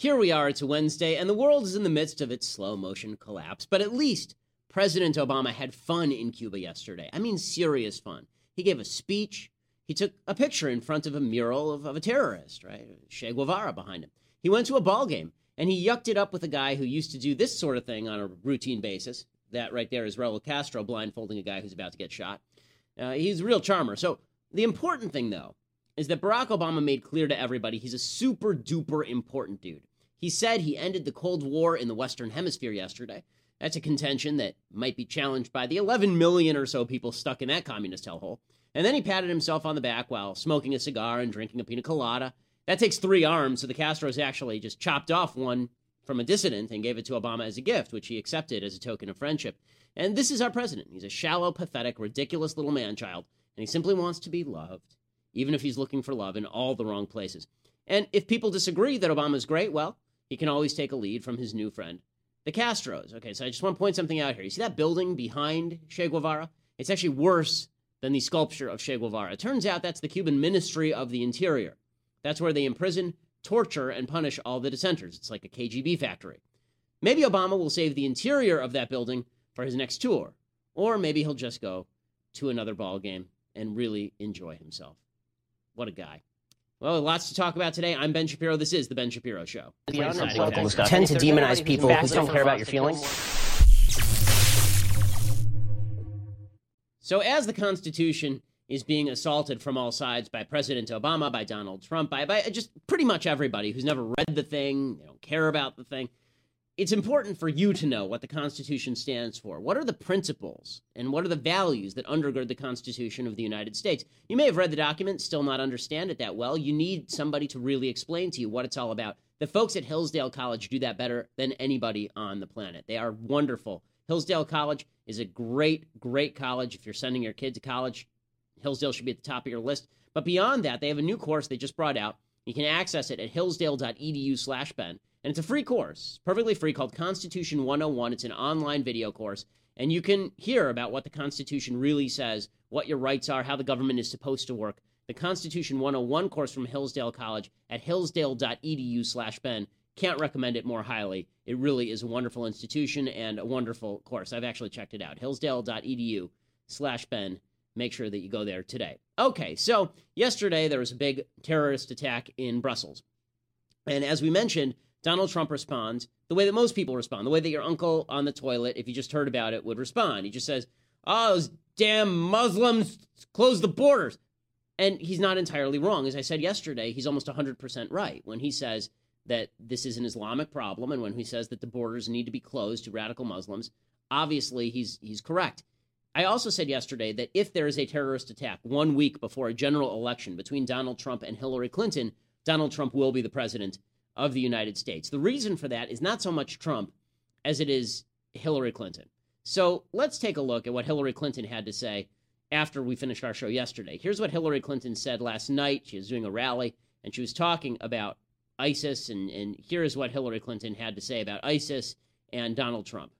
Here we are, it's Wednesday, and the world is in the midst of its slow motion collapse. But at least President Obama had fun in Cuba yesterday. I mean, serious fun. He gave a speech. He took a picture in front of a mural of, of a terrorist, right? Che Guevara behind him. He went to a ball game and he yucked it up with a guy who used to do this sort of thing on a routine basis. That right there is Raul Castro blindfolding a guy who's about to get shot. Uh, he's a real charmer. So the important thing, though, is that Barack Obama made clear to everybody he's a super duper important dude. He said he ended the Cold War in the Western Hemisphere yesterday. That's a contention that might be challenged by the 11 million or so people stuck in that communist hellhole. And then he patted himself on the back while smoking a cigar and drinking a pina colada. That takes three arms, so the Castros actually just chopped off one from a dissident and gave it to Obama as a gift, which he accepted as a token of friendship. And this is our president. He's a shallow, pathetic, ridiculous little man child, and he simply wants to be loved, even if he's looking for love in all the wrong places. And if people disagree that Obama's great, well, he can always take a lead from his new friend, the Castros. Okay, so I just want to point something out here. You see that building behind Che Guevara? It's actually worse than the sculpture of Che Guevara. It turns out that's the Cuban Ministry of the Interior. That's where they imprison, torture, and punish all the dissenters. It's like a KGB factory. Maybe Obama will save the interior of that building for his next tour, or maybe he'll just go to another ball game and really enjoy himself. What a guy. Well, lots to talk about today. I'm Ben Shapiro. This is The Ben Shapiro Show. Tend to demonize people who don't care about your feelings. So, as the Constitution is being assaulted from all sides by President Obama, by Donald Trump, by, by just pretty much everybody who's never read the thing, they don't care about the thing, it's important for you to know what the Constitution stands for. What are the principles and what are the values that undergird the Constitution of the United States? You may have read the document, still not understand it that well. You need somebody to really explain to you what it's all about. The folks at Hillsdale College do that better than anybody on the planet. They are wonderful. Hillsdale College is a great, great college. If you're sending your kid to college, Hillsdale should be at the top of your list. But beyond that, they have a new course they just brought out. You can access it at hillsdale.edu slash Ben. And it's a free course, perfectly free, called Constitution 101. It's an online video course. And you can hear about what the Constitution really says, what your rights are, how the government is supposed to work. The Constitution 101 course from Hillsdale College at hillsdale.edu slash Ben. Can't recommend it more highly. It really is a wonderful institution and a wonderful course. I've actually checked it out. hillsdale.edu slash Ben. Make sure that you go there today. Okay, so yesterday there was a big terrorist attack in Brussels. And as we mentioned, Donald Trump responds the way that most people respond, the way that your uncle on the toilet, if you just heard about it, would respond. He just says, Oh, those damn Muslims, close the borders. And he's not entirely wrong. As I said yesterday, he's almost 100% right when he says that this is an Islamic problem and when he says that the borders need to be closed to radical Muslims. Obviously, he's, he's correct. I also said yesterday that if there is a terrorist attack one week before a general election between Donald Trump and Hillary Clinton, Donald Trump will be the president of the United States. The reason for that is not so much Trump as it is Hillary Clinton. So let's take a look at what Hillary Clinton had to say after we finished our show yesterday. Here's what Hillary Clinton said last night. She was doing a rally and she was talking about ISIS, and, and here is what Hillary Clinton had to say about ISIS and Donald Trump.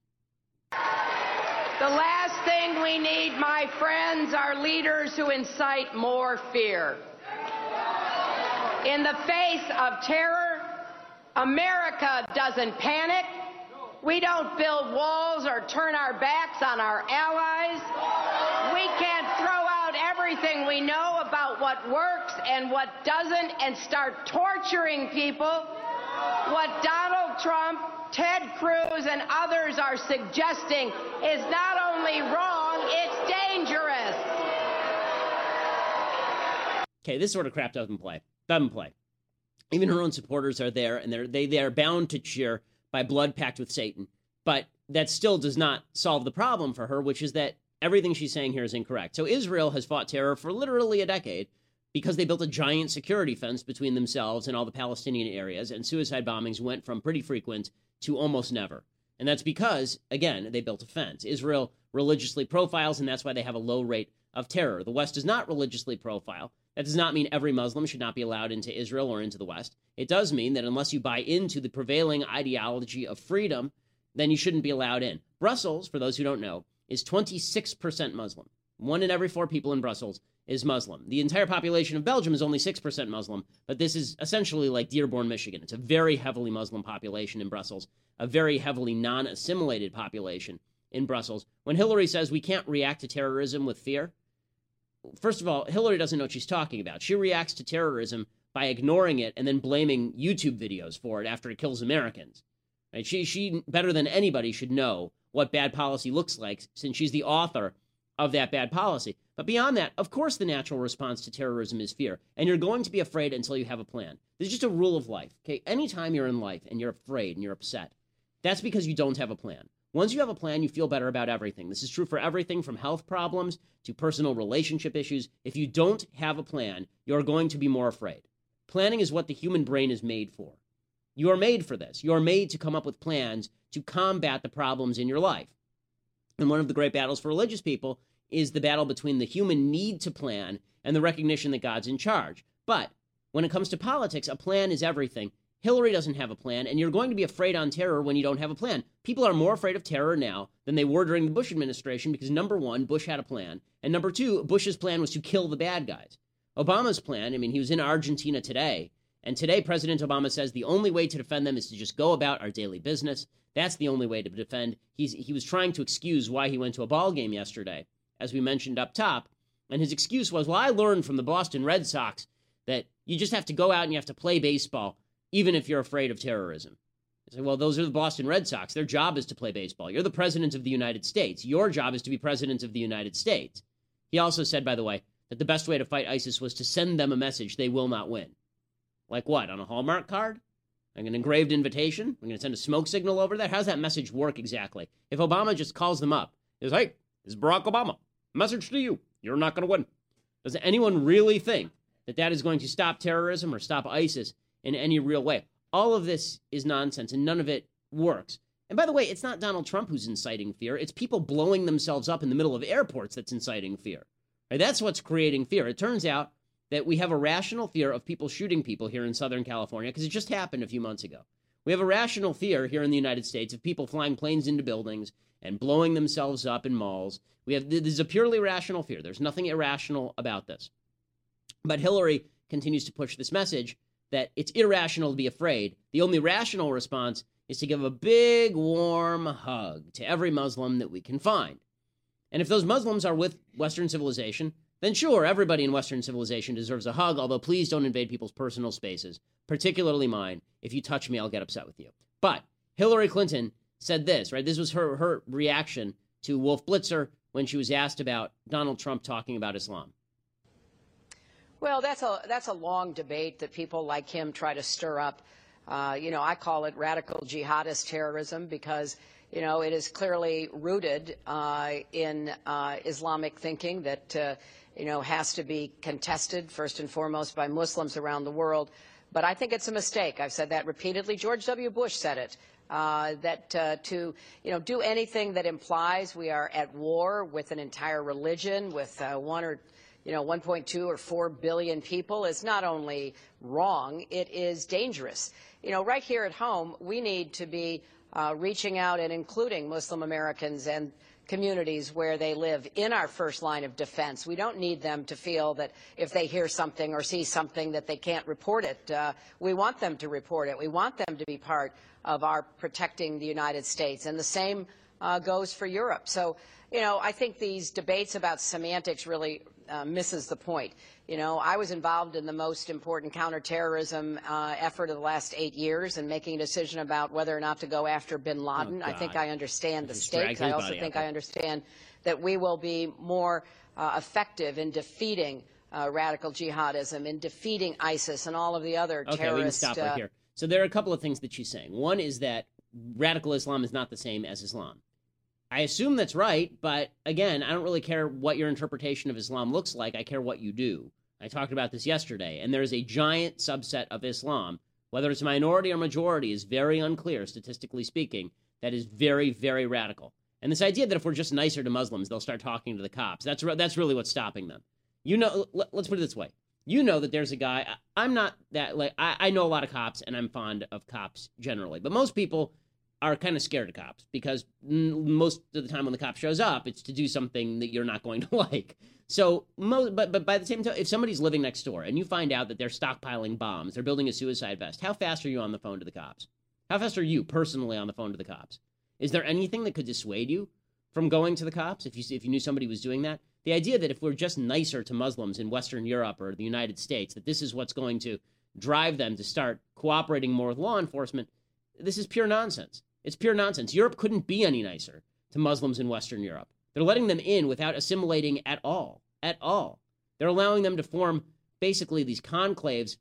The last thing we need, my friends, are leaders who incite more fear. In the face of terror, America doesn't panic. We don't build walls or turn our backs on our allies. We can't throw out everything we know about what works and what doesn't and start torturing people. What Donald Trump, Ted Cruz, and others are suggesting is not only wrong, it's dangerous. Okay, this sort of crap doesn't play. Doesn't play. Even her own supporters are there, and they're they they are bound to cheer by blood pact with Satan. But that still does not solve the problem for her, which is that everything she's saying here is incorrect. So Israel has fought terror for literally a decade because they built a giant security fence between themselves and all the Palestinian areas, and suicide bombings went from pretty frequent to almost never. And that's because, again, they built a fence. Israel religiously profiles, and that's why they have a low rate of terror. The West does not religiously profile. That does not mean every Muslim should not be allowed into Israel or into the West. It does mean that unless you buy into the prevailing ideology of freedom, then you shouldn't be allowed in. Brussels, for those who don't know, is 26% Muslim. One in every four people in Brussels is Muslim. The entire population of Belgium is only 6% Muslim, but this is essentially like Dearborn, Michigan. It's a very heavily Muslim population in Brussels, a very heavily non assimilated population in Brussels. When Hillary says we can't react to terrorism with fear, first of all, Hillary doesn't know what she's talking about. She reacts to terrorism by ignoring it and then blaming YouTube videos for it after it kills Americans. Right? She, she, better than anybody, should know what bad policy looks like since she's the author of that bad policy. But beyond that, of course, the natural response to terrorism is fear. And you're going to be afraid until you have a plan. This is just a rule of life. Okay. Anytime you're in life and you're afraid and you're upset, that's because you don't have a plan. Once you have a plan, you feel better about everything. This is true for everything from health problems to personal relationship issues. If you don't have a plan, you're going to be more afraid. Planning is what the human brain is made for. You are made for this. You are made to come up with plans to combat the problems in your life. And one of the great battles for religious people is the battle between the human need to plan and the recognition that God's in charge. But when it comes to politics, a plan is everything. Hillary doesn't have a plan, and you're going to be afraid on terror when you don't have a plan. People are more afraid of terror now than they were during the Bush administration because number one, Bush had a plan, and number two, Bush's plan was to kill the bad guys. Obama's plan, I mean, he was in Argentina today, and today President Obama says the only way to defend them is to just go about our daily business. That's the only way to defend. He's, he was trying to excuse why he went to a ball game yesterday as we mentioned up top. And his excuse was, well, I learned from the Boston Red Sox that you just have to go out and you have to play baseball, even if you're afraid of terrorism. I say, well, those are the Boston Red Sox. Their job is to play baseball. You're the president of the United States. Your job is to be president of the United States. He also said, by the way, that the best way to fight ISIS was to send them a message they will not win. Like what? On a Hallmark card? Like an engraved invitation? We're going to send a smoke signal over there? How does that message work exactly? If Obama just calls them up, is hey, this is Barack Obama. Message to you you're not going to win. Does anyone really think that that is going to stop terrorism or stop ISIS in any real way? All of this is nonsense and none of it works. And by the way, it's not Donald Trump who's inciting fear. It's people blowing themselves up in the middle of airports that's inciting fear. Right? That's what's creating fear. It turns out that we have a rational fear of people shooting people here in Southern California because it just happened a few months ago. We have a rational fear here in the United States of people flying planes into buildings and blowing themselves up in malls. We have this is a purely rational fear. There's nothing irrational about this. But Hillary continues to push this message that it's irrational to be afraid. The only rational response is to give a big warm hug to every Muslim that we can find. And if those Muslims are with Western civilization, then sure, everybody in Western civilization deserves a hug, although please don't invade people's personal spaces, particularly mine. If you touch me, I'll get upset with you. But Hillary Clinton said this, right? This was her her reaction to Wolf Blitzer when she was asked about Donald Trump talking about Islam. Well, that's a that's a long debate that people like him try to stir up. Uh, you know, I call it radical jihadist terrorism because you know it is clearly rooted uh, in uh, Islamic thinking that uh, you know has to be contested first and foremost by Muslims around the world. But I think it's a mistake. I've said that repeatedly. George W. Bush said it uh, that uh, to you know do anything that implies we are at war with an entire religion with uh, one or you know 1.2 or 4 billion people is not only wrong it is dangerous you know right here at home we need to be uh, reaching out and including muslim americans and communities where they live in our first line of defense. We don't need them to feel that if they hear something or see something that they can't report it. Uh, we want them to report it. We want them to be part of our protecting the United States. And the same uh, goes for Europe. So, you know, I think these debates about semantics really uh, misses the point. You know, I was involved in the most important counterterrorism uh, effort of the last eight years and making a decision about whether or not to go after bin Laden. Oh, I think I understand the stakes. I also think I understand that we will be more uh, effective in defeating uh, radical jihadism, in defeating ISIS and all of the other okay, terrorist. Okay, we can stop right uh, here. So there are a couple of things that she's saying. One is that radical Islam is not the same as Islam. I assume that's right, but again, I don't really care what your interpretation of Islam looks like. I care what you do. I talked about this yesterday, and there is a giant subset of Islam, whether it's minority or majority, is very unclear, statistically speaking, that is very, very radical. And this idea that if we're just nicer to Muslims, they'll start talking to the cops, that's, re- that's really what's stopping them. You know, let, us put it this way. You know that there's a guy, I, I'm not that, like, I, I know a lot of cops, and I'm fond of cops generally, but most people are kind of scared of cops because most of the time when the cop shows up, it's to do something that you're not going to like. So, mo- but but by the same time, if somebody's living next door and you find out that they're stockpiling bombs, they're building a suicide vest, how fast are you on the phone to the cops? How fast are you personally on the phone to the cops? Is there anything that could dissuade you from going to the cops if you if you knew somebody was doing that? The idea that if we're just nicer to Muslims in Western Europe or the United States, that this is what's going to drive them to start cooperating more with law enforcement, this is pure nonsense. It's pure nonsense. Europe couldn't be any nicer to Muslims in Western Europe. They're letting them in without assimilating at all. At all. They're allowing them to form basically these conclaves,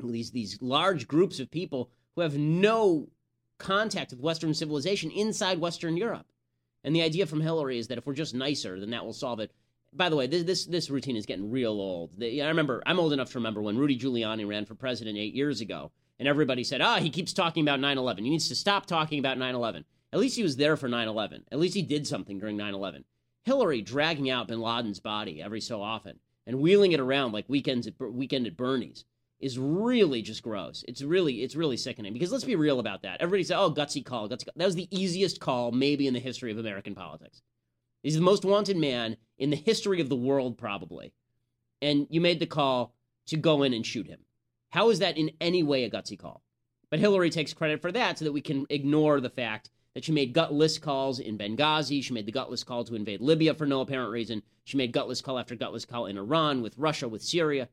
these, these large groups of people who have no contact with Western civilization inside Western Europe. And the idea from Hillary is that if we're just nicer, then that will solve it. By the way, this this, this routine is getting real old. I remember I'm old enough to remember when Rudy Giuliani ran for president eight years ago, and everybody said, "Ah, he keeps talking about 9/11. He needs to stop talking about 9/11." At least he was there for 9/11. At least he did something during 9/11. Hillary dragging out Bin Laden's body every so often and wheeling it around like weekends at weekend at Bernie's is really just gross. It's really it's really sickening because let's be real about that. Everybody said, "Oh, gutsy call, gutsy call." That was the easiest call maybe in the history of American politics. He's the most wanted man in the history of the world probably. And you made the call to go in and shoot him. How is that in any way a gutsy call? But Hillary takes credit for that so that we can ignore the fact that she made gutless calls in Benghazi. She made the gutless call to invade Libya for no apparent reason. She made gutless call after gutless call in Iran, with Russia, with Syria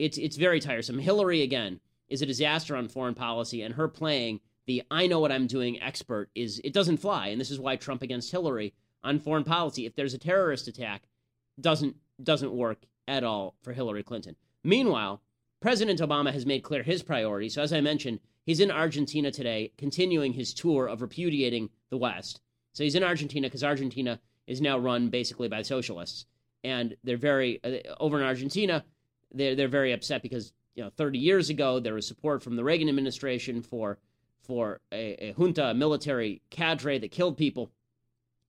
it's it's very tiresome. Hillary again is a disaster on foreign policy, and her playing the "I know what I'm doing" expert is it doesn't fly, and this is why Trump against Hillary on foreign policy. If there's a terrorist attack, doesn't doesn't work at all for Hillary Clinton. Meanwhile, President Obama has made clear his priorities. So as I mentioned, he's in Argentina today, continuing his tour of repudiating the West. So he's in Argentina because Argentina is now run basically by socialists, and they're very uh, over in Argentina they're they're very upset because you know 30 years ago there was support from the Reagan administration for for a, a junta, a military cadre that killed people.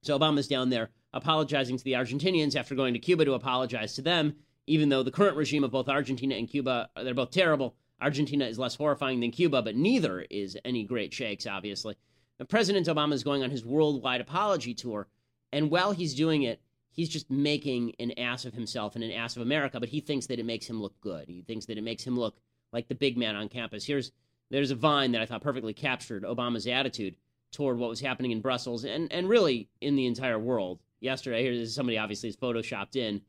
So Obama's down there apologizing to the Argentinians after going to Cuba to apologize to them, even though the current regime of both Argentina and Cuba they're both terrible. Argentina is less horrifying than Cuba, but neither is any great shakes, obviously. Now, President Obama is going on his worldwide apology tour, and while he's doing it, he's just making an ass of himself and an ass of America, but he thinks that it makes him look good. He thinks that it makes him look like the big man on campus. Here's there's a vine that I thought perfectly captured Obama's attitude toward what was happening in Brussels and, and really in the entire world. Yesterday, here's somebody obviously has photoshopped in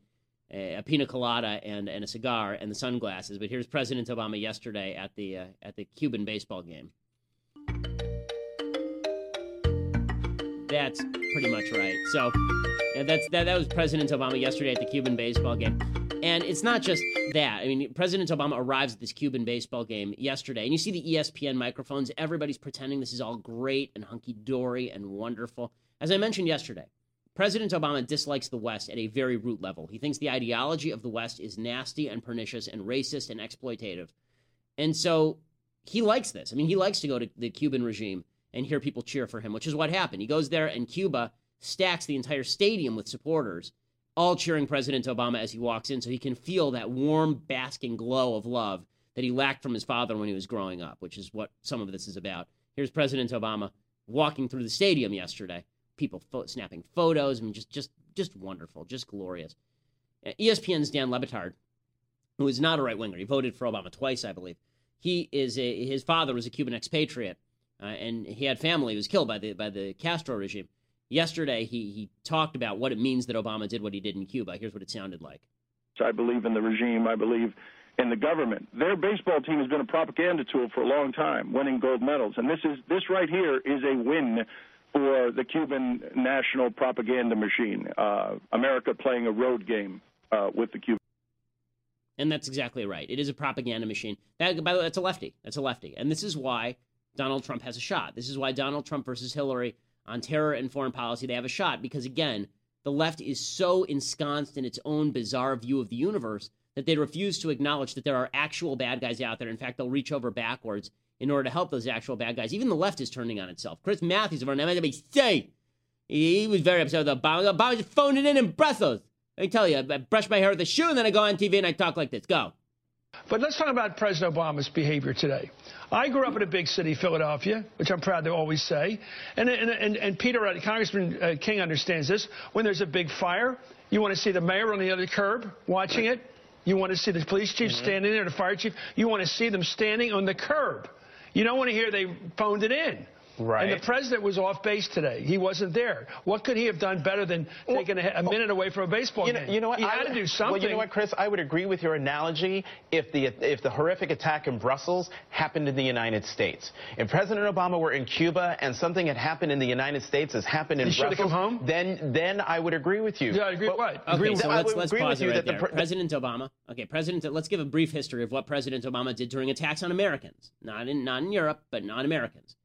a, a pina colada and, and a cigar and the sunglasses. But here's President Obama yesterday at the uh, at the Cuban baseball game. That's pretty much right. So yeah, that's that, that was President Obama yesterday at the Cuban baseball game. And it's not just that. I mean, President Obama arrives at this Cuban baseball game yesterday, and you see the ESPN microphones. Everybody's pretending this is all great and hunky dory and wonderful. As I mentioned yesterday, President Obama dislikes the West at a very root level. He thinks the ideology of the West is nasty and pernicious and racist and exploitative. And so he likes this. I mean, he likes to go to the Cuban regime and hear people cheer for him, which is what happened. He goes there, and Cuba stacks the entire stadium with supporters, all cheering President Obama as he walks in, so he can feel that warm, basking glow of love that he lacked from his father when he was growing up, which is what some of this is about. Here's President Obama walking through the stadium yesterday. People fo- snapping photos. I mean, just, just, just wonderful, just glorious. Uh, ESPN's Dan Le Batard, who is not a right winger, he voted for Obama twice, I believe. He is a, his father was a Cuban expatriate uh, and he had family who was killed by the by the Castro regime. Yesterday, he he talked about what it means that Obama did what he did in Cuba. Here's what it sounded like. I believe in the regime. I believe in the government. Their baseball team has been a propaganda tool for a long time, winning gold medals, and this is this right here is a win for the Cuban national propaganda machine. Uh, America playing a road game uh, with the Cuban. And that's exactly right. It is a propaganda machine. That, by the way, that's a lefty. That's a lefty. And this is why Donald Trump has a shot. This is why Donald Trump versus Hillary on terror and foreign policy, they have a shot because, again, the left is so ensconced in its own bizarre view of the universe that they refuse to acknowledge that there are actual bad guys out there. In fact, they'll reach over backwards in order to help those actual bad guys. Even the left is turning on itself. Chris Matthews of our MSNBC, he was very upset with Obama. Obama just phoned it in in Brussels. I tell you, I brush my hair with a shoe and then I go on TV and I talk like this. Go. But let's talk about President Obama's behavior today. I grew up in a big city, Philadelphia, which I'm proud to always say. And, and, and, and Peter, uh, Congressman uh, King understands this. When there's a big fire, you want to see the mayor on the other curb watching it. You want to see the police chief mm-hmm. standing there, the fire chief. You want to see them standing on the curb. You don't want to hear they phoned it in. Right. And the president was off base today. He wasn't there. What could he have done better than well, taking a, a, oh, minute away from a baseball you know, game? You know what? He I, had to do something. Well, you know what, Chris? I would agree with your analogy if the if the horrific attack in Brussels happened in the United States. If President Obama were in Cuba and something had happened in the United States as happened in he Brussels, come home? then then I would agree with you. Yeah, I agree. But, what? Okay, agree so let's let's pause it right there. The President Obama. Okay, President. Let's give a brief history of what President Obama did during attacks on Americans, not in not in Europe, but non Americans.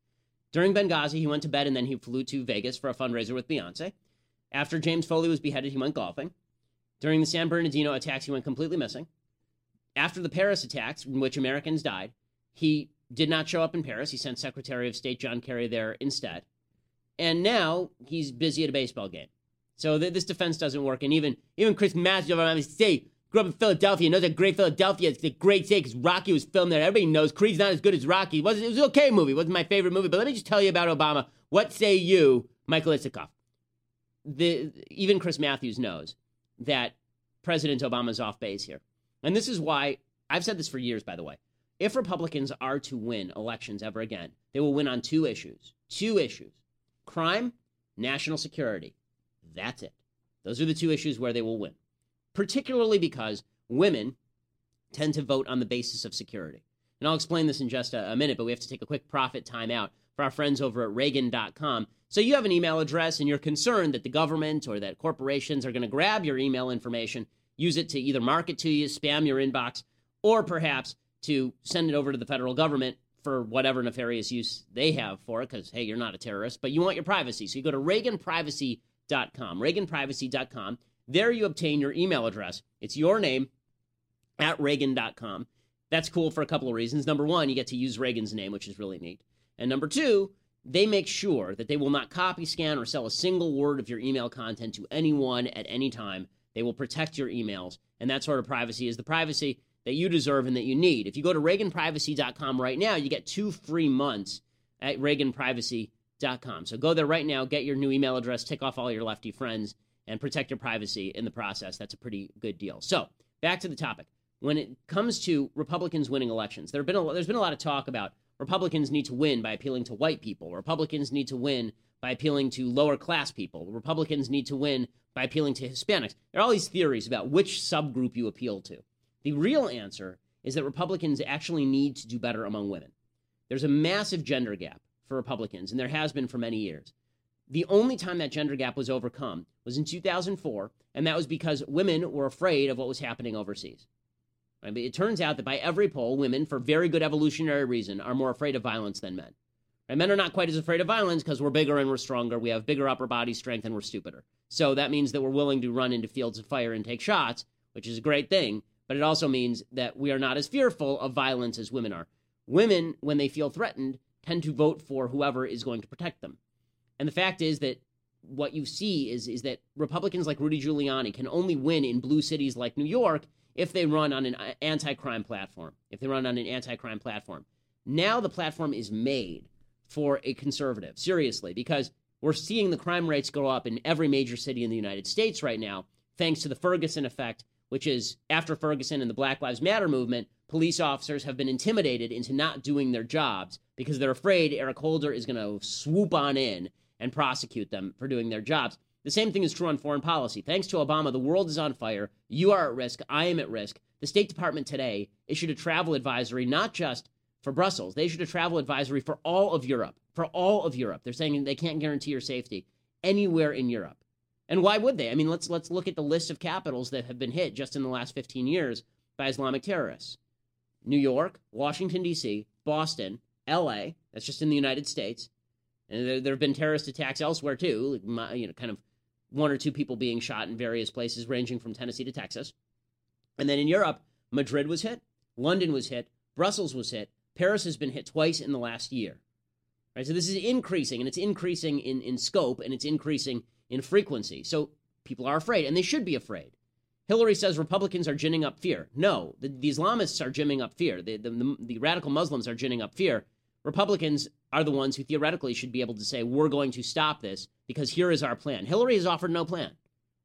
During Benghazi, he went to bed and then he flew to Vegas for a fundraiser with Beyonce. After James Foley was beheaded, he went golfing. During the San Bernardino attacks, he went completely missing. After the Paris attacks, in which Americans died, he did not show up in Paris. He sent Secretary of State John Kerry there instead. And now he's busy at a baseball game. So th- this defense doesn't work. And even even Chris Matthews State grew up in Philadelphia, knows that great Philadelphia. It's a great state because Rocky was filmed there. Everybody knows Creed's not as good as Rocky. It was, it was an okay movie. It wasn't my favorite movie. But let me just tell you about Obama. What say you, Michael Isikoff? The, even Chris Matthews knows that President Obama's off base here. And this is why I've said this for years, by the way. If Republicans are to win elections ever again, they will win on two issues. Two issues crime, national security. That's it. Those are the two issues where they will win particularly because women tend to vote on the basis of security. And I'll explain this in just a, a minute, but we have to take a quick profit timeout for our friends over at Reagan.com. So you have an email address and you're concerned that the government or that corporations are going to grab your email information, use it to either market to you, spam your inbox, or perhaps to send it over to the federal government for whatever nefarious use they have for it, because, hey, you're not a terrorist, but you want your privacy. So you go to ReaganPrivacy.com, ReaganPrivacy.com. There you obtain your email address. It's your name at Reagan.com. That's cool for a couple of reasons. Number one, you get to use Reagan's name, which is really neat. And number two, they make sure that they will not copy, scan, or sell a single word of your email content to anyone at any time. They will protect your emails. And that sort of privacy is the privacy that you deserve and that you need. If you go to ReaganPrivacy.com right now, you get two free months at ReaganPrivacy.com. So go there right now, get your new email address, tick off all your lefty friends, and protect your privacy in the process. That's a pretty good deal. So, back to the topic. When it comes to Republicans winning elections, there have been a, there's been a lot of talk about Republicans need to win by appealing to white people. Republicans need to win by appealing to lower class people. Republicans need to win by appealing to Hispanics. There are all these theories about which subgroup you appeal to. The real answer is that Republicans actually need to do better among women. There's a massive gender gap for Republicans, and there has been for many years. The only time that gender gap was overcome was in 2004, and that was because women were afraid of what was happening overseas. I it turns out that by every poll, women, for very good evolutionary reason, are more afraid of violence than men. Men are not quite as afraid of violence because we're bigger and we're stronger. We have bigger upper body strength and we're stupider. So that means that we're willing to run into fields of fire and take shots, which is a great thing. But it also means that we are not as fearful of violence as women are. Women, when they feel threatened, tend to vote for whoever is going to protect them. And the fact is that what you see is is that Republicans like Rudy Giuliani can only win in blue cities like New York if they run on an uh, anti-crime platform. If they run on an anti-crime platform. Now the platform is made for a conservative, seriously, because we're seeing the crime rates go up in every major city in the United States right now, thanks to the Ferguson effect, which is after Ferguson and the Black Lives Matter movement, police officers have been intimidated into not doing their jobs because they're afraid Eric Holder is going to swoop on in and prosecute them for doing their jobs. The same thing is true on foreign policy. Thanks to Obama, the world is on fire. You are at risk. I am at risk. The State Department today issued a travel advisory, not just for Brussels, they issued a travel advisory for all of Europe. For all of Europe. They're saying they can't guarantee your safety anywhere in Europe. And why would they? I mean, let's let's look at the list of capitals that have been hit just in the last 15 years by Islamic terrorists. New York, Washington D.C., Boston, L.A. That's just in the United States, and there, there have been terrorist attacks elsewhere too, you know, kind of one or two people being shot in various places, ranging from Tennessee to Texas. And then in Europe, Madrid was hit, London was hit, Brussels was hit, Paris has been hit twice in the last year. Right, so this is increasing, and it's increasing in, in scope, and it's increasing in frequency. So people are afraid, and they should be afraid. Hillary says Republicans are ginning up fear. No, the, the Islamists are ginning up fear. The, the, the radical Muslims are ginning up fear. Republicans are the ones who theoretically should be able to say, we're going to stop this because here is our plan. Hillary has offered no plan.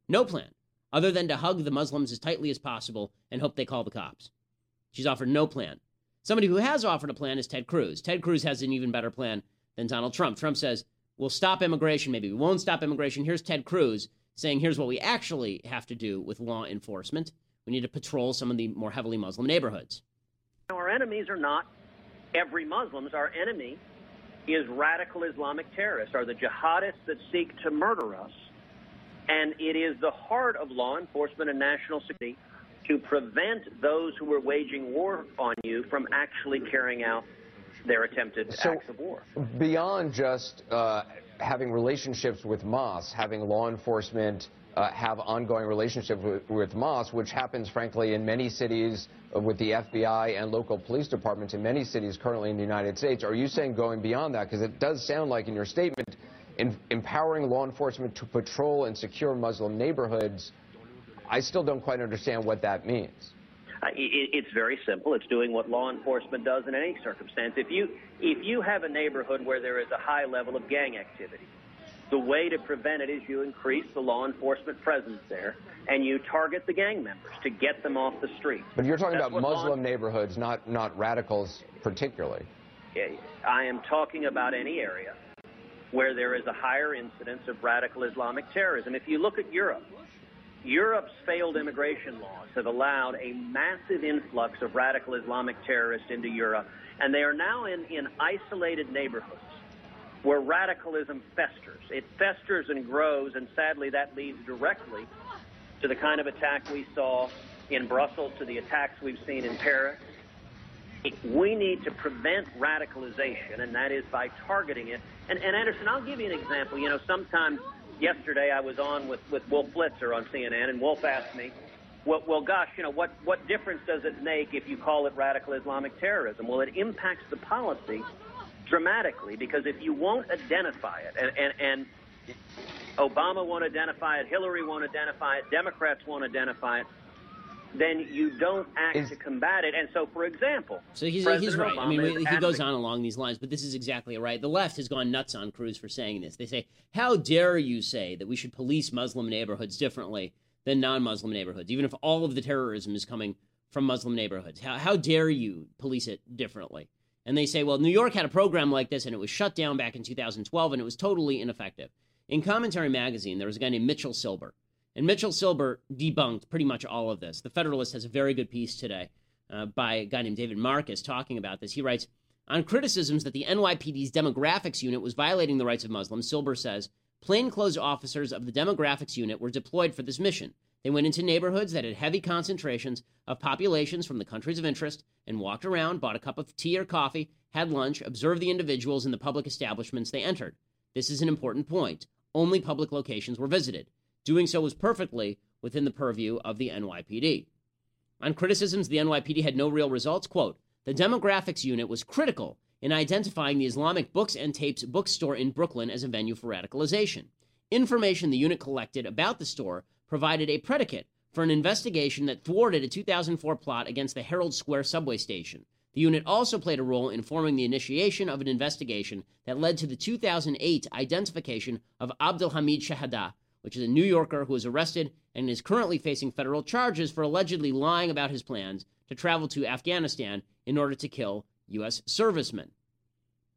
No plan, other than to hug the Muslims as tightly as possible and hope they call the cops. She's offered no plan. Somebody who has offered a plan is Ted Cruz. Ted Cruz has an even better plan than Donald Trump. Trump says, we'll stop immigration. Maybe we won't stop immigration. Here's Ted Cruz saying, here's what we actually have to do with law enforcement. We need to patrol some of the more heavily Muslim neighborhoods. Our enemies are not every Muslim. Our enemy is radical Islamic terrorists, are the jihadists that seek to murder us. And it is the heart of law enforcement and national security to prevent those who are waging war on you from actually carrying out their attempted so acts of war. Beyond just uh, having relationships with Moss, having law enforcement uh, have ongoing relationships with, with Moss, which happens, frankly, in many cities with the FBI and local police departments in many cities currently in the United States. Are you saying going beyond that? Because it does sound like in your statement, in, empowering law enforcement to patrol and secure Muslim neighborhoods, I still don't quite understand what that means. Uh, it, it's very simple. It's doing what law enforcement does in any circumstance. If you if you have a neighborhood where there is a high level of gang activity, the way to prevent it is you increase the law enforcement presence there and you target the gang members to get them off the street. But you're talking That's about Muslim neighborhoods, not not radicals particularly. I am talking about any area where there is a higher incidence of radical Islamic terrorism. If you look at Europe, Europe's failed immigration laws have allowed a massive influx of radical Islamic terrorists into Europe, and they are now in, in isolated neighborhoods where radicalism festers. It festers and grows, and sadly, that leads directly to the kind of attack we saw in Brussels, to the attacks we've seen in Paris. We need to prevent radicalization, and that is by targeting it. And, and Anderson, I'll give you an example. You know, sometimes yesterday I was on with, with Wolf Blitzer on CNN, and Wolf asked me, well, well, gosh, you know, what, what difference does it make if you call it radical Islamic terrorism? Well, it impacts the policy dramatically because if you won't identify it, and, and, and Obama won't identify it, Hillary won't identify it, Democrats won't identify it, then you don't act is, to combat it. And so, for example, so he's, he's right. Obama I mean, he goes on along these lines, but this is exactly right. The left has gone nuts on Cruz for saying this. They say, "How dare you say that we should police Muslim neighborhoods differently than non-Muslim neighborhoods, even if all of the terrorism is coming from Muslim neighborhoods? How, how dare you police it differently?" And they say, "Well, New York had a program like this, and it was shut down back in 2012, and it was totally ineffective." In Commentary Magazine, there was a guy named Mitchell Silber and Mitchell Silber debunked pretty much all of this. The Federalist has a very good piece today uh, by a guy named David Marcus talking about this. He writes On criticisms that the NYPD's demographics unit was violating the rights of Muslims, Silber says plainclothes officers of the demographics unit were deployed for this mission. They went into neighborhoods that had heavy concentrations of populations from the countries of interest and walked around, bought a cup of tea or coffee, had lunch, observed the individuals in the public establishments they entered. This is an important point. Only public locations were visited. Doing so was perfectly within the purview of the NYPD. On criticisms the NYPD had no real results, quote, the demographics unit was critical in identifying the Islamic Books and Tapes bookstore in Brooklyn as a venue for radicalization. Information the unit collected about the store provided a predicate for an investigation that thwarted a 2004 plot against the Herald Square subway station. The unit also played a role in forming the initiation of an investigation that led to the 2008 identification of Abdel Hameed Shehadeh, which is a New Yorker who was arrested and is currently facing federal charges for allegedly lying about his plans to travel to Afghanistan in order to kill U.S. servicemen.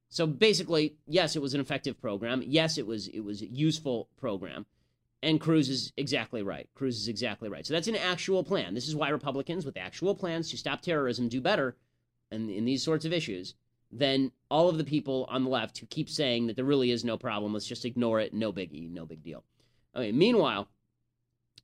So basically, yes, it was an effective program. Yes, it was it was a useful program. And Cruz is exactly right. Cruz is exactly right. So that's an actual plan. This is why Republicans with actual plans to stop terrorism do better in, in these sorts of issues than all of the people on the left who keep saying that there really is no problem. Let's just ignore it. No biggie. No big deal. Okay, meanwhile,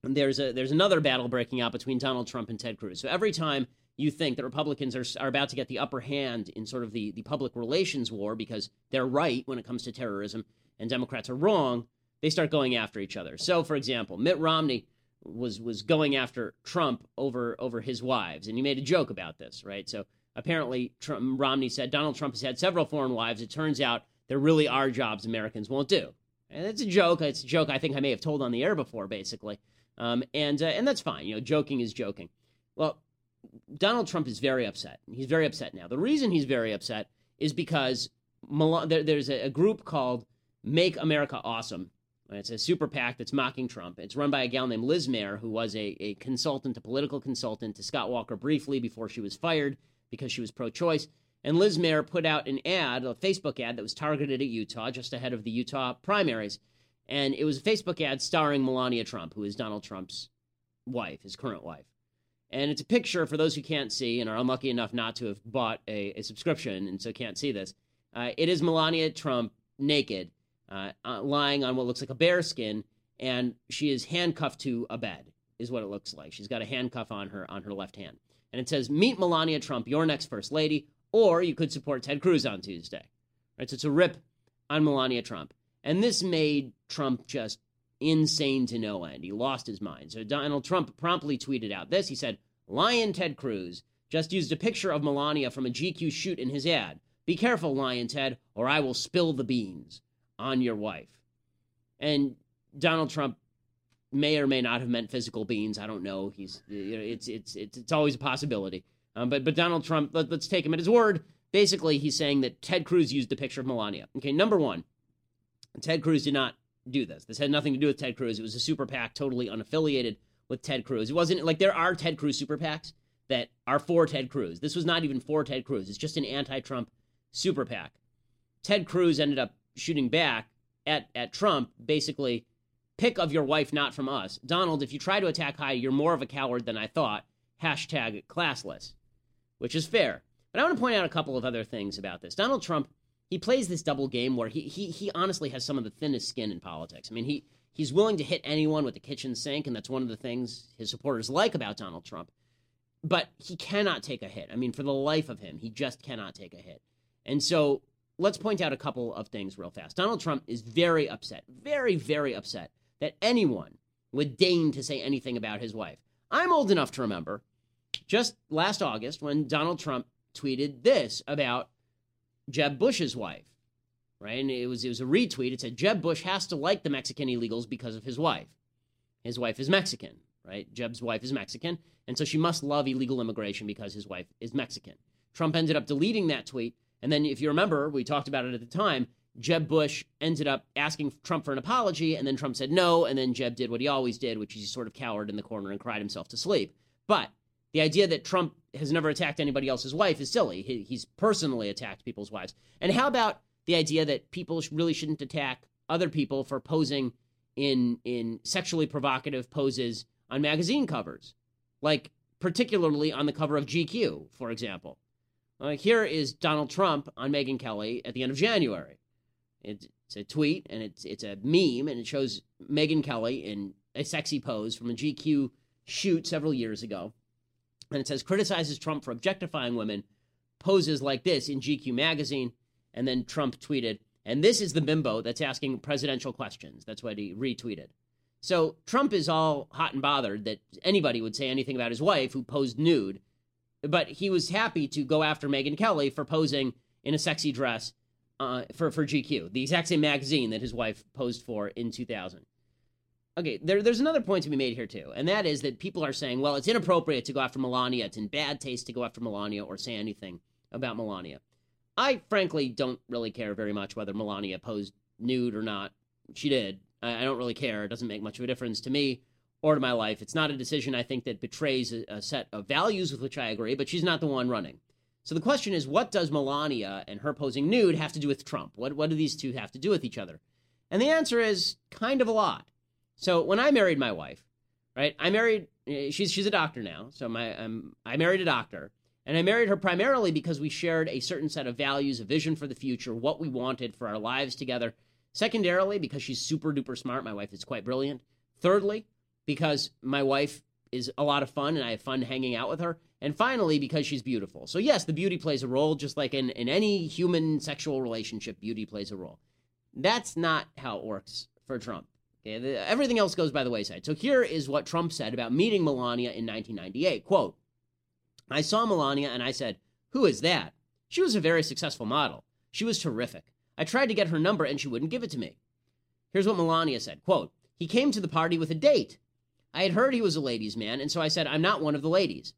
there's a there's another battle breaking out between Donald Trump and Ted Cruz. So every time you think that Republicans are, are about to get the upper hand in sort of the, the public relations war because they're right when it comes to terrorism and Democrats are wrong, they start going after each other. So, for example, Mitt Romney was was going after Trump over over his wives, and he made a joke about this, right? So apparently, Trump, Romney said Donald Trump has had several foreign wives. It turns out there really are jobs Americans won't do. And it's a joke. It's a joke I think I may have told on the air before, basically. Um, and uh, and that's fine. You know, joking is joking. Well, Donald Trump is very upset. He's very upset now. The reason he's very upset is because Mel- there, there's a, a group called Make America Awesome. It's a super PAC that's mocking Trump. It's run by a gal named Liz Mair, who was a, a consultant, a political consultant to Scott Walker briefly before she was fired because she was pro choice. And Liz Mair put out an ad, a Facebook ad that was targeted at Utah just ahead of the Utah primaries. And it was a Facebook ad starring Melania Trump, who is Donald Trump's wife, his current wife. And it's a picture for those who can't see and are unlucky enough not to have bought a, a subscription and so can't see this. Uh, it is Melania Trump naked, uh, uh, lying on what looks like a bear skin, and she is handcuffed to a bed. Is what it looks like. She's got a handcuff on her on her left hand, and it says, "Meet Melania Trump, your next first lady." Or you could support Ted Cruz on Tuesday. Right? So it's a rip on Melania Trump. And this made Trump just insane to no end. He lost his mind. So Donald Trump promptly tweeted out this. He said, Lyin' Ted Cruz just used a picture of Melania from a GQ shoot in his ad. Be careful, Lyin' Ted, or I will spill the beans on your wife. And Donald Trump may or may not have meant physical beans. I don't know. He's you know, it's it's it's it's always a possibility. Um, but but Donald Trump, let, us take him at his word. Basically, he's saying that Ted Cruz used the picture of Melania. Okay, number one, Ted Cruz did not do this. This had nothing to do with Ted Cruz. It was a super PAC, totally unaffiliated with Ted Cruz. It wasn't like there are Ted Cruz super PACs that are for Ted Cruz. This was not even for Ted Cruz. It's just an anti-Trump super PAC. Ted Cruz ended up shooting back at at Trump, basically, pick of your wife, not from us. Donald, if you try to attack Heidi, you're more of a coward than I thought. Hashtag classless which is fair. But I want to point out a couple of other things about this. Donald Trump, he plays this double game where he he he honestly has some of the thinnest skin in politics. I mean, he he's willing to hit anyone with the kitchen sink, and that's one of the things his supporters like about Donald Trump. But he cannot take a hit. I mean, for the life of him, he just cannot take a hit. And so let's point out a couple of things real fast. Donald Trump is very upset, very, very upset that anyone would deign to say anything about his wife. I'm old enough to remember just last August when Donald Trump tweeted this about Jeb Bush's wife, right? And it was it was a retweet. It said Jeb Bush has to like the Mexican illegals because of his wife. His wife is Mexican, right? Jeb's wife is Mexican, and so she must love illegal immigration because his wife is Mexican. Trump ended up deleting that tweet, and then if you remember, we talked about it at the time. Jeb Bush ended up asking Trump for an apology, and then Trump said no, and then Jeb did what he always did, which is he sort of cowered in the corner and cried himself to sleep. But the idea that Trump has never attacked anybody else's wife is silly. He, he's personally attacked people's wives. And how about the idea that people really shouldn't attack other people for posing in in sexually provocative poses on magazine covers, like particularly on the cover of GQ, for example. Uh, here is Donald Trump on Megyn Kelly at the end of January. It's, a tweet and it's it's a meme and it shows Megyn Kelly in a sexy pose from a GQ shoot several years ago and it says criticizes Trump for objectifying women, poses like this in GQ magazine, and then Trump tweeted, and this is the bimbo that's asking presidential questions. That's what he retweeted. So Trump is all hot and bothered that anybody would say anything about his wife who posed nude, but he was happy to go after Megyn Kelly for posing in a sexy dress uh, for for GQ, the exact same magazine that his wife posed for in 2000 okay, there, there's another point to be made here too, and that is that people are saying, well, it's inappropriate to go after Melania. It's in bad taste to go after Melania or say anything about Melania. I frankly don't really care very much whether Melania posed nude or not. She did. I, I don't really care. It doesn't make much of a difference to me or to my life. It's not a decision I think that betrays a, a set of values with which I agree, but she's not the one running. So the question is, what does Melania and her posing nude have to do with Trump? What what do these two have to do with each other? And the answer is kind of a lot. So when I married my wife, right? I married eh, she's she's a doctor now. So my um, I married a doctor. And I married her primarily because we shared a certain set of values, a vision for the future, what we wanted for our lives together. Secondarily, because she's super duper smart. My wife is quite brilliant. Thirdly, because my wife is a lot of fun and I have fun hanging out with her. And finally, because she's beautiful. So, yes, the beauty plays a role, just like in, in any human sexual relationship, beauty plays a role. That's not how it works for Trump. Okay, the, everything else goes by the wayside. So here is what Trump said about meeting Melania in 1998. Quote, I saw Melania and I said, Who is that? She was a very successful model. She was terrific. I tried to get her number and she wouldn't give it to me. Here's what Melania said. Quote, He came to the party with a date. I had heard he was a ladies' man, and so I said, I'm not one of the ladies.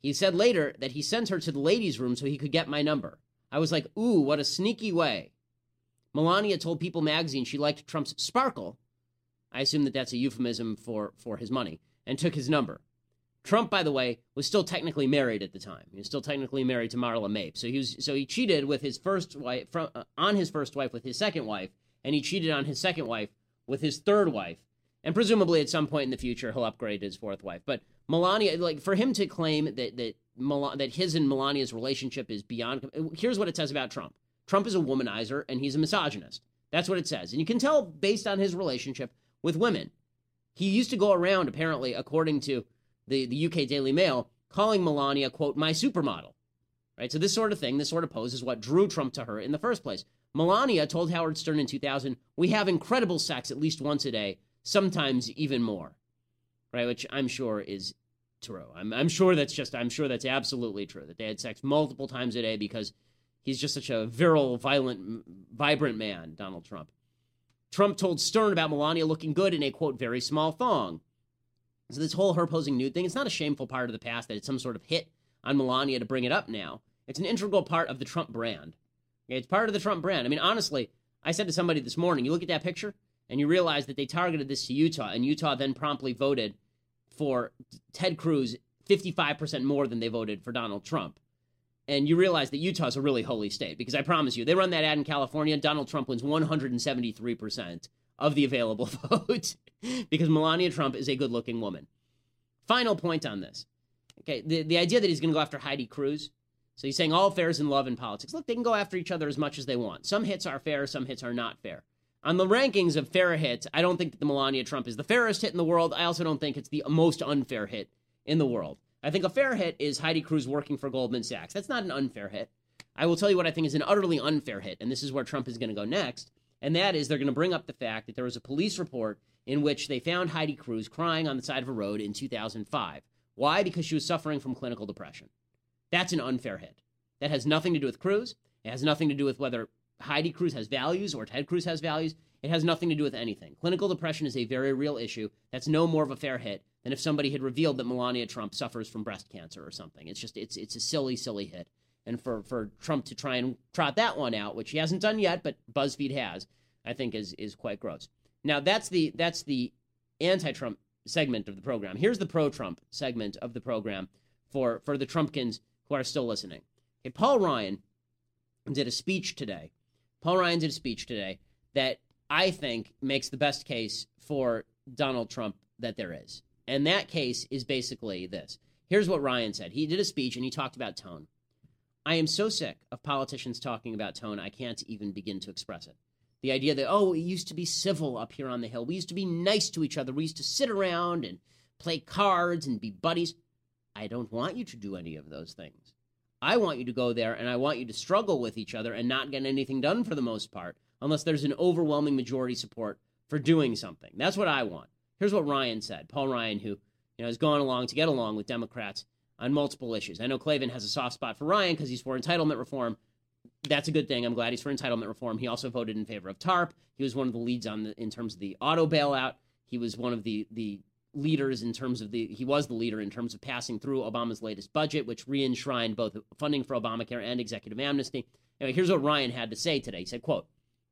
He said later that he sent her to the ladies' room so he could get my number. I was like, ooh, what a sneaky way. Melania told People magazine she liked Trump's sparkle. I assume that that's a euphemism for, for his money, and took his number. Trump, by the way, was still technically married at the time. He was still technically married to Marla Maples. So he was so he cheated with his first wife from, uh, on his first wife with his second wife, and he cheated on his second wife with his third wife. And presumably at some point in the future he'll upgrade his fourth wife. But Melania, like for him to claim that that Mel- that his and Melania's relationship is beyond. Here's what it says about Trump. Trump is a womanizer and he's a misogynist. That's what it says, and you can tell based on his relationship with women. He used to go around, apparently, according to the, the UK Daily Mail, calling Melania, quote, my supermodel. Right? So this sort of thing, this sort of pose is what drew Trump to her in the first place. Melania told Howard Stern in 2000, we have incredible sex at least once a day, sometimes even more. Right? Which I'm sure is true. I'm, I'm sure that's just, I'm sure that's absolutely true, that they had sex multiple times a day because he's just such a virile, violent, vibrant man, Donald Trump. Trump told Stern about Melania looking good in a, quote, very small thong. So this whole her posing nude thing, it's not a shameful part of the past that it's some sort of hit on Melania to bring it up now. It's an integral part of the Trump brand. It's part of the Trump brand. I mean, honestly, I said to somebody this morning, you look at that picture and you realize that they targeted this to Utah, and Utah then promptly voted for Ted Cruz 55% more than they voted for Donald Trump. And you realize that Utah's a really holy state because I promise you, they run that ad in California, Donald Trump wins 173% of the available vote because Melania Trump is a good looking woman. Final point on this. Okay, the, the idea that he's going to go after Heidi Cruz. So he's saying all fair is in love and politics. Look, they can go after each other as much as they want. Some hits are fair, some hits are not fair. On the rankings of fair hits, I don't think that the Melania Trump is the fairest hit in the world. I also don't think it's the most unfair hit in the world. I think a fair hit is Heidi Cruz working for Goldman Sachs. That's not an unfair hit. I will tell you what I think is an utterly unfair hit, and this is where Trump is going to go next, and that is they're going to bring up the fact that there was a police report in which they found Heidi Cruz crying on the side of a road in 2005. Why? Because she was suffering from clinical depression. That's an unfair hit. That has nothing to do with Cruz. It has nothing to do with whether Heidi Cruz has values or Ted Cruz has values. It has nothing to do with anything. Clinical depression is a very real issue. That's no more of a fair hit than if somebody had revealed that Melania Trump suffers from breast cancer or something. It's just it's it's a silly, silly hit. And for, for Trump to try and trot that one out, which he hasn't done yet, but BuzzFeed has, I think is is quite gross. Now that's the that's the anti-Trump segment of the program. Here's the pro-Trump segment of the program for for the Trumpkins who are still listening. Okay, Paul Ryan did a speech today. Paul Ryan did a speech today that I think makes the best case for Donald Trump that there is. And that case is basically this. Here's what Ryan said. He did a speech and he talked about tone. I am so sick of politicians talking about tone, I can't even begin to express it. The idea that, oh, we used to be civil up here on the Hill. We used to be nice to each other. We used to sit around and play cards and be buddies. I don't want you to do any of those things. I want you to go there and I want you to struggle with each other and not get anything done for the most part, unless there's an overwhelming majority support for doing something. That's what I want. Here's what Ryan said. Paul Ryan, who you know, has gone along to get along with Democrats on multiple issues. I know Klavan has a soft spot for Ryan because he's for entitlement reform, that's a good thing. I'm glad he's for entitlement reform. He also voted in favor of TARP. He was one of the leads on the, in terms of the auto bailout. He was one of the the leaders in terms of the he was the leader in terms of passing through Obama's latest budget, which re-enshrined both funding for Obamacare and executive amnesty. Anyway, here's what Ryan had to say today. He said, "quote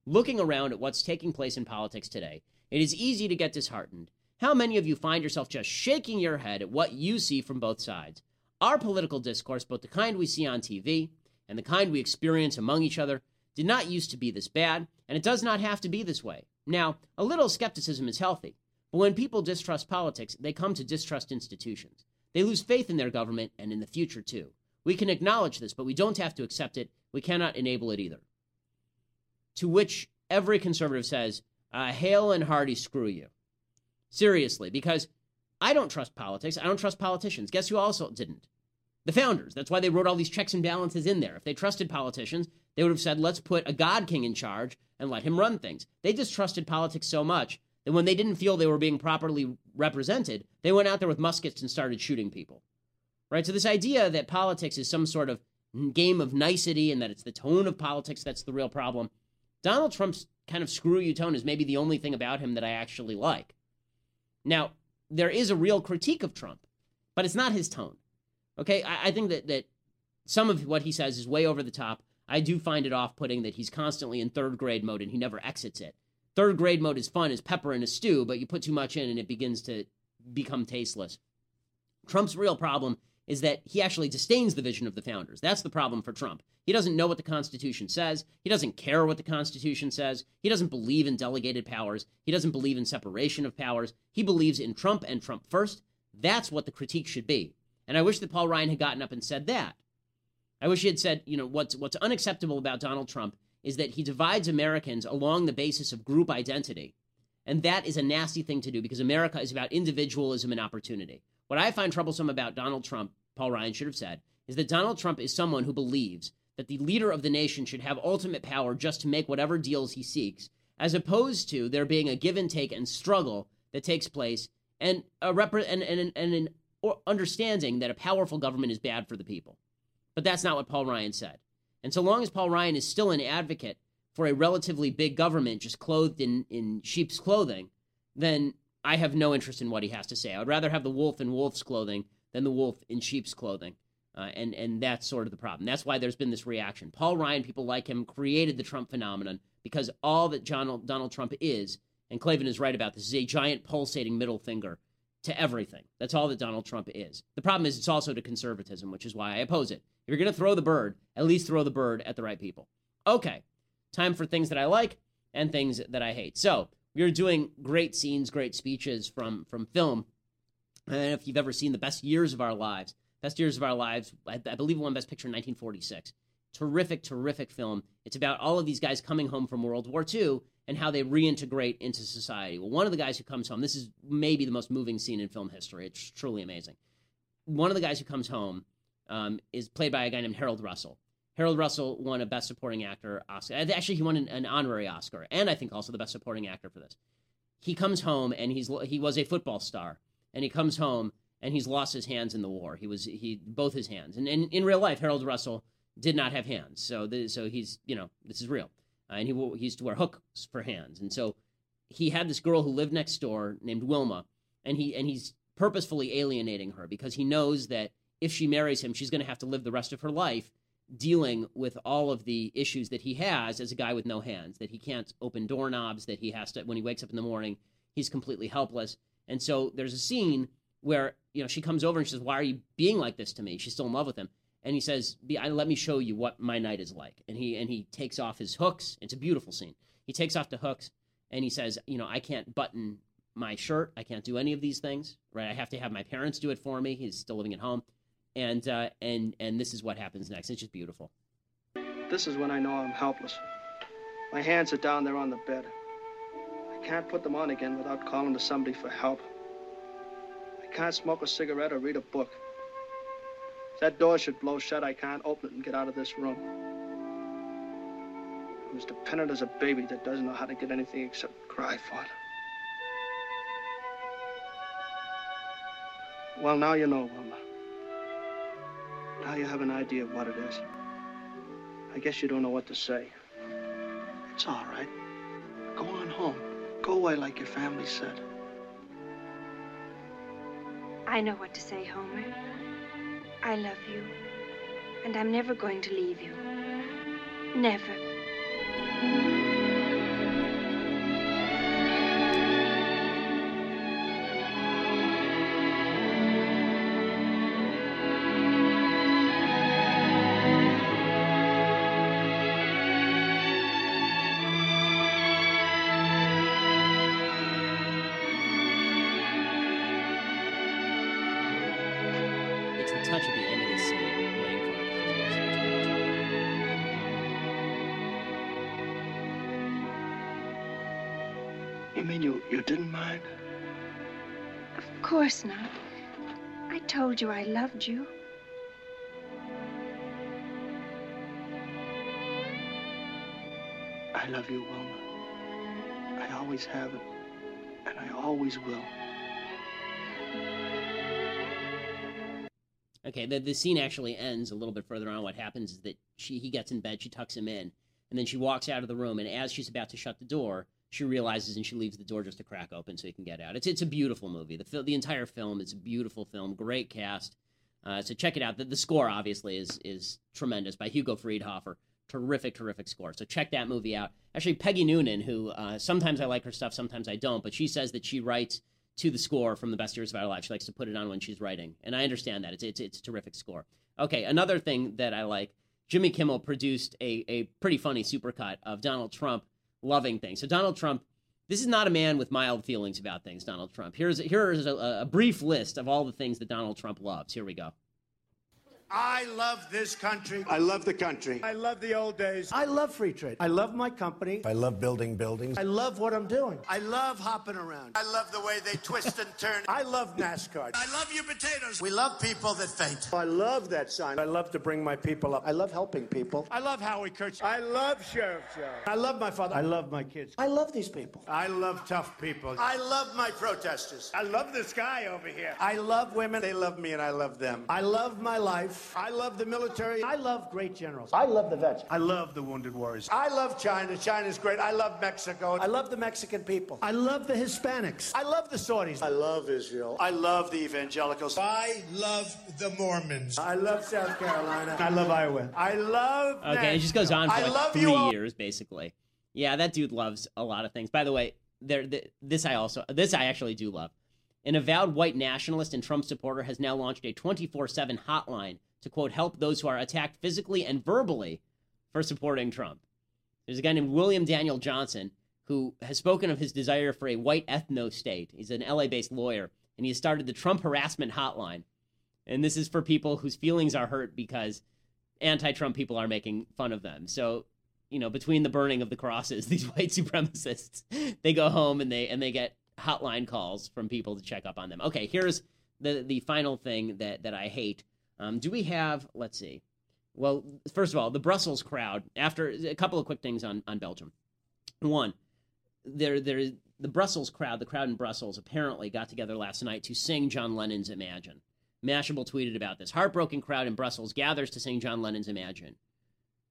Looking around at what's taking place in politics today, it is easy to get disheartened. How many of you find yourself just shaking your head at what you see from both sides? Our political discourse, both the kind we see on TV and the kind we experience among each other did not used to be this bad, and it does not have to be this way. Now, a little skepticism is healthy, but when people distrust politics, they come to distrust institutions. They lose faith in their government and in the future, too. We can acknowledge this, but we don't have to accept it. We cannot enable it either. To which every conservative says, uh, hail and hearty screw you. Seriously, because I don't trust politics. I don't trust politicians. Guess who also didn't? the founders. That's why they wrote all these checks and balances in there. If they trusted politicians, they would have said, let's put a God King in charge and let him run things. They distrusted politics so much that when they didn't feel they were being properly represented, they went out there with muskets and started shooting people. Right? So, this idea that politics is some sort of game of nicety and that it's the tone of politics that's the real problem, Donald Trump's kind of screw you tone is maybe the only thing about him that I actually like. Now, there is a real critique of Trump, but it's not his tone. Okay, I, I think that that some of what he says is way over the top. I do find it off-putting that he's constantly in third grade mode and he never exits it. Third grade mode is fun as pepper in a stew, but you put too much in and it begins to become tasteless. Trump's real problem is that he actually disdains the vision of the founders. That's the problem for Trump. He doesn't know what the Constitution says. He doesn't care what the Constitution says. He doesn't believe in delegated powers. He doesn't believe in separation of powers. He believes in Trump and Trump first. That's what the critique should be. And I wish that Paul Ryan had gotten up and said that. I wish he had said, you know, what's what's unacceptable about Donald Trump is that he divides Americans along the basis of group identity. And that is a nasty thing to do because America is about individualism and opportunity. What I find troublesome about Donald Trump, Paul Ryan should have said, is that Donald Trump is someone who believes that the leader of the nation should have ultimate power just to make whatever deals he seeks, as opposed to there being a give and take and struggle that takes place and a rep- and, and, and an understanding that a powerful government is bad for the people. But that's not what Paul Ryan said. And so long as Paul Ryan is still an advocate for a relatively big government just clothed in, in sheep's clothing, then I have no interest in what he has to say. I would rather have the wolf in wolf's clothing than the wolf in sheep's clothing. Uh, and and that's sort of the problem. That's why there's been this reaction. Paul Ryan, people like him, created the Trump phenomenon because all that John, Donald Trump is, and Klavan is right about this, is a giant pulsating middle finger to everything. That's all that Donald Trump is. The problem is it's also to conservatism, which is why I oppose it. If you're going to throw the bird, at least throw the bird at the right people. Okay, time for things that I like and things that I hate. So we are doing great scenes, great speeches from from film. And if you've ever seen the best years of our lives, best years of our lives, I, I believe won Best Picture in 1946. Terrific, terrific film. It's about all of these guys coming home from World War II and how they reintegrate into society. Well, one of the guys who comes home, this is maybe the most moving scene in film history. It's truly amazing. One of the guys who comes home um, is played by a guy named Harold Russell. Harold Russell won a Best Supporting Actor Oscar. Actually, he won an, an, honorary Oscar, and I think also the Best Supporting Actor for this. He comes home, and he's he was a football star, and he comes home, and he's lost his hands in the war. He was he both his hands, and, and in real life, Harold Russell did not have hands, so so he's you know this is real, uh, and he, he used to wear hooks for hands, and so he had this girl who lived next door named Wilma, and he and he's purposefully alienating her because he knows that if she marries him, she's going to have to live the rest of her life dealing with all of the issues that he has as a guy with no hands that he can't open doorknobs that he has to when he wakes up in the morning he's completely helpless. And so there's a scene where you know she comes over and she says why are you being like this to me? She's still in love with him. And he says let me show you what my night is like. And he and he takes off his hooks. It's a beautiful scene. He takes off the hooks and he says you know i can't button my shirt. I can't do any of these things right? I have to have my parents do it for me. He's still living at home and uh, and and this is what happens next. It's just beautiful. This is when I know I'm helpless. My hands are down there on the bed. I can't put them on again without calling to somebody for help. I can't smoke a cigarette or read a book. If that door should blow shut, I can't open it and get out of this room. I'm as dependent as a baby that doesn't know how to get anything except cry for it. Well, now you know, Wilma. Now you have an idea of what it is. I guess you don't know what to say. It's all right. Go on home. Go away like your family said. I know what to say, Homer. I love you. And I'm never going to leave you. Never. Course not. I told you I loved you. I love you, Wilma. I always have, and I always will. Okay, the, the scene actually ends a little bit further on. What happens is that she he gets in bed, she tucks him in, and then she walks out of the room, and as she's about to shut the door, she realizes and she leaves the door just to crack open so he can get out. It's it's a beautiful movie. The the entire film it's a beautiful film. Great cast. Uh, so check it out. The, the score obviously is is tremendous by Hugo Friedhofer. Terrific, terrific score. So check that movie out. Actually, Peggy Noonan, who uh, sometimes I like her stuff, sometimes I don't, but she says that she writes to the score from the best years of our life. She likes to put it on when she's writing, and I understand that. It's it's it's a terrific score. Okay, another thing that I like. Jimmy Kimmel produced a a pretty funny supercut of Donald Trump loving things. So Donald Trump. This is not a man with mild feelings about things, Donald Trump. Here's here is a, a brief list of all the things that Donald Trump loves. Here we go. I love this country. I love the country. I love the old days. I love free trade. I love my company. I love building buildings. I love what I'm doing. I love hopping around. I love the way they twist and turn. I love NASCAR. I love your potatoes. We love people that faint. I love that sign. I love to bring my people up. I love helping people. I love Howie Kurtz. I love Sheriff Joe. I love my father. I love my kids. I love these people. I love tough people. I love my protesters. I love this guy over here. I love women. They love me and I love them. I love my life. I love the military. I love great generals. I love the vets. I love the wounded warriors. I love China. China's great. I love Mexico. I love the Mexican people. I love the Hispanics. I love the Saudis. I love Israel. I love the evangelicals. I love the Mormons. I love South Carolina. I love Iowa. I love. Okay, it just goes on for like three years, basically. Yeah, that dude loves a lot of things. By the way, there, this I also, this I actually do love. An avowed white nationalist and Trump supporter has now launched a 24 7 hotline to, quote, help those who are attacked physically and verbally for supporting Trump. There's a guy named William Daniel Johnson who has spoken of his desire for a white ethno state. He's an LA based lawyer, and he has started the Trump Harassment Hotline. And this is for people whose feelings are hurt because anti Trump people are making fun of them. So, you know, between the burning of the crosses, these white supremacists, they go home and they and they get hotline calls from people to check up on them. Okay, here's the the final thing that that I hate. Um, do we have? Let's see. Well, first of all, the Brussels crowd. After a couple of quick things on on Belgium. One, there there the Brussels crowd, the crowd in Brussels, apparently got together last night to sing John Lennon's Imagine. Mashable tweeted about this. Heartbroken crowd in Brussels gathers to sing John Lennon's Imagine.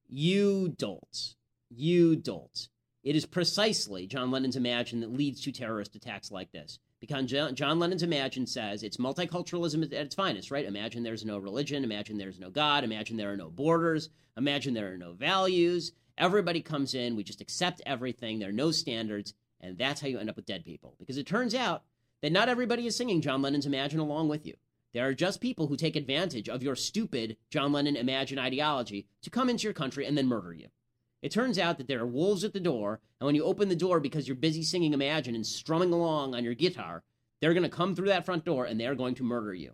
You dolts. You dolts. It is precisely John Lennon's Imagine that leads to terrorist attacks like this. Because John Lennon's Imagine says it's multiculturalism at its finest, right? Imagine there's no religion, imagine there's no God, imagine there are no borders, imagine there are no values. Everybody comes in, we just accept everything, there are no standards, and that's how you end up with dead people. Because it turns out that not everybody is singing John Lennon's Imagine along with you. There are just people who take advantage of your stupid John Lennon Imagine ideology to come into your country and then murder you. It turns out that there are wolves at the door, and when you open the door because you're busy singing Imagine and strumming along on your guitar, they're going to come through that front door and they're going to murder you.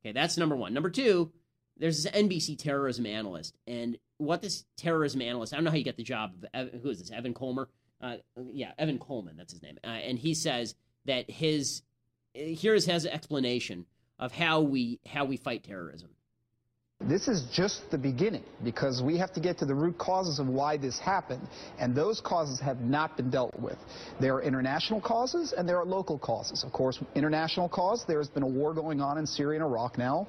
Okay, that's number one. Number two, there's this NBC terrorism analyst, and what this terrorism analyst, I don't know how you get the job of, who is this, Evan Colmer? Uh, yeah, Evan Kohlmann, that's his name. Uh, and he says that his, here's his explanation of how we how we fight terrorism. This is just the beginning because we have to get to the root causes of why this happened, and those causes have not been dealt with. There are international causes and there are local causes. Of course, international cause, there's been a war going on in Syria and Iraq now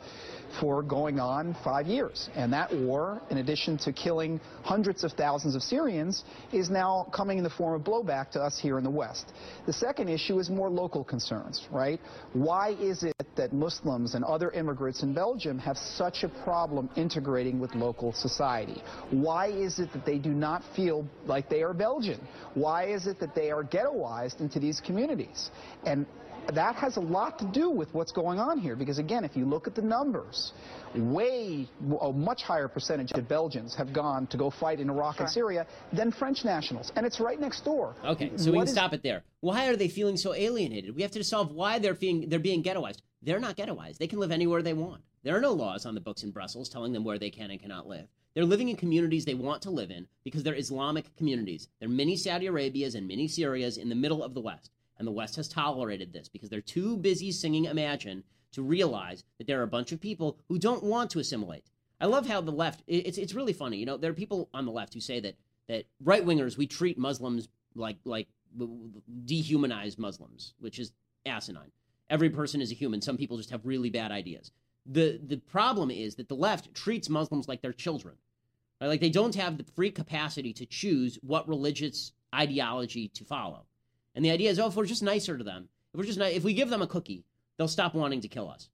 for going on five years. And that war, in addition to killing hundreds of thousands of Syrians, is now coming in the form of blowback to us here in the West. The second issue is more local concerns, right? Why is it that Muslims and other immigrants in Belgium have such a problem integrating with local society? Why is it that they do not feel like they are Belgian? Why is it that they are ghettoized into these communities? And that has a lot to do with what's going on here because again if you look at the numbers way a much higher percentage of Belgians have gone to go fight in Iraq sure. and Syria than French nationals and it's right next door okay so what we can is... stop it there why are they feeling so alienated we have to solve why they're being they're being ghettoized they're not ghettoized they can live anywhere they want there are no laws on the books in Brussels telling them where they can and cannot live they're living in communities they want to live in because they're Islamic communities. They're many Saudi Arabias and many Syrias in the middle of the West. And the West has tolerated this because they're too busy singing Imagine to realize that there are a bunch of people who don't want to assimilate. I love how the left, it's, it's really funny. You know, there are people on the left who say that, that right wingers, we treat Muslims like, like dehumanized Muslims, which is asinine. Every person is a human. Some people just have really bad ideas. The, the problem is that the left treats Muslims like they're children. Right? Like they don't have the free capacity to choose what religious ideology to follow. And the idea is, oh, if we're just nicer to them, if we're just if we give them a cookie, they'll stop wanting to kill us.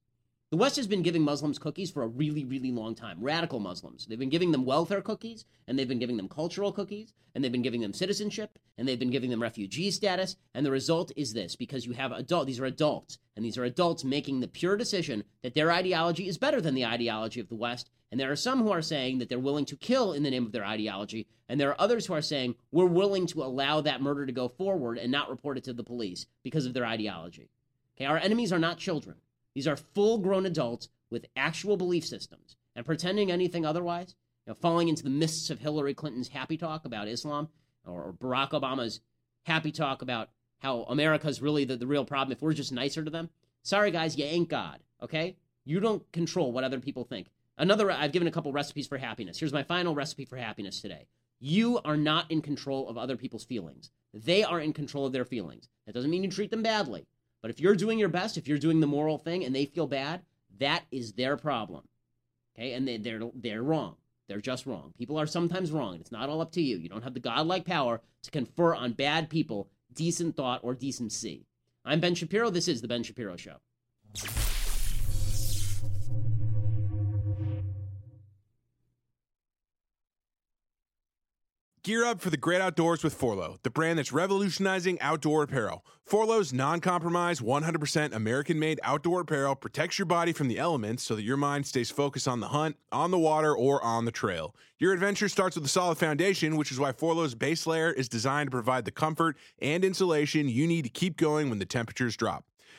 The West has been giving Muslims cookies for a really, really long time. Radical Muslims. They've been giving them welfare cookies, and they've been giving them cultural cookies, and they've been giving them citizenship, and they've been giving them refugee status. And the result is this because you have adult, these are adults, and these are adults making the pure decision that their ideology is better than the ideology of the West. And there are some who are saying that they're willing to kill in the name of their ideology, and there are others who are saying we're willing to allow that murder to go forward and not report it to the police because of their ideology. Okay, our enemies are not children. These are full grown adults with actual belief systems. And pretending anything otherwise, you know, falling into the mists of Hillary Clinton's happy talk about Islam or Barack Obama's happy talk about how America's really the, the real problem if we're just nicer to them. Sorry, guys, you ain't God, okay? You don't control what other people think. Another, I've given a couple recipes for happiness. Here's my final recipe for happiness today. You are not in control of other people's feelings. They are in control of their feelings. That doesn't mean you treat them badly. But if you're doing your best, if you're doing the moral thing and they feel bad, that is their problem. Okay? And they, they're they're wrong. They're just wrong. People are sometimes wrong. It's not all up to you. You don't have the godlike power to confer on bad people decent thought or decency. I'm Ben Shapiro. This is the Ben Shapiro Show. Gear up for the great outdoors with Forloh, the brand that's revolutionizing outdoor apparel. Forloh's non compromise, 100% American made outdoor apparel protects your body from the elements so that your mind stays focused on the hunt, on the water, or on the trail. Your adventure starts with a solid foundation, which is why Forloh's base layer is designed to provide the comfort and insulation you need to keep going when the temperatures drop.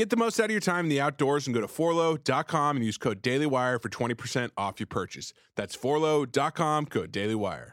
Get the most out of your time in the outdoors and go to forloh.com and use code DailyWire for 20% off your purchase. That's forloh.com, code DailyWire.